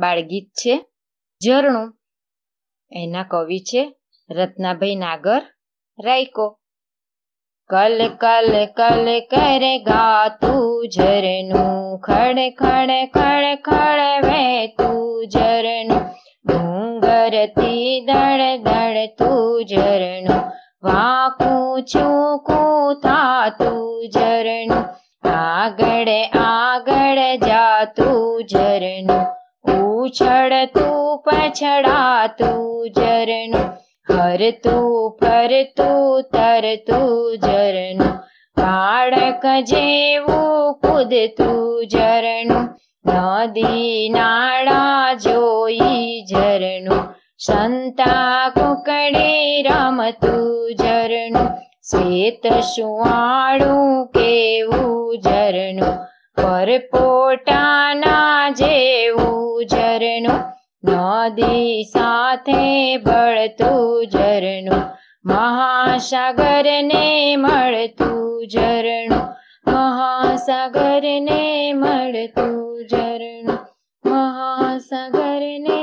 બાળગીત છે, ઝરણું, એના કવિ છે, રત્નાભાઈ નાગર રાયકો. કલ કલ કલ કરે ગાતું ઝરણું ખડ ખડ ખડ ખડ વહેતું ઝરણું. ડુંગરથી દળ દળ તું ઝરણું, વાકું ચૂકું થાતું ઝરણું. આગળ આગળ જાતું ઝરણું. ઉછળતું પછડાતું ઝરણું. હરતું ફરતું તરતું ઝરણું. બાળક જેવું કૂદતું ઝરણું. નદી નાળા જોઈ ઝરણું. સંતા કુકડી રમતું ઝરણું. શ્વેત સુવાળું કેવું ઝરણું. પરપોટાના જેવું ઝરણું નદી સાથે બળતું ઝરણું મહાસાગરને મળતું ઝરણું મહાસાગરને મળતું ઝરણું મહાસાગરને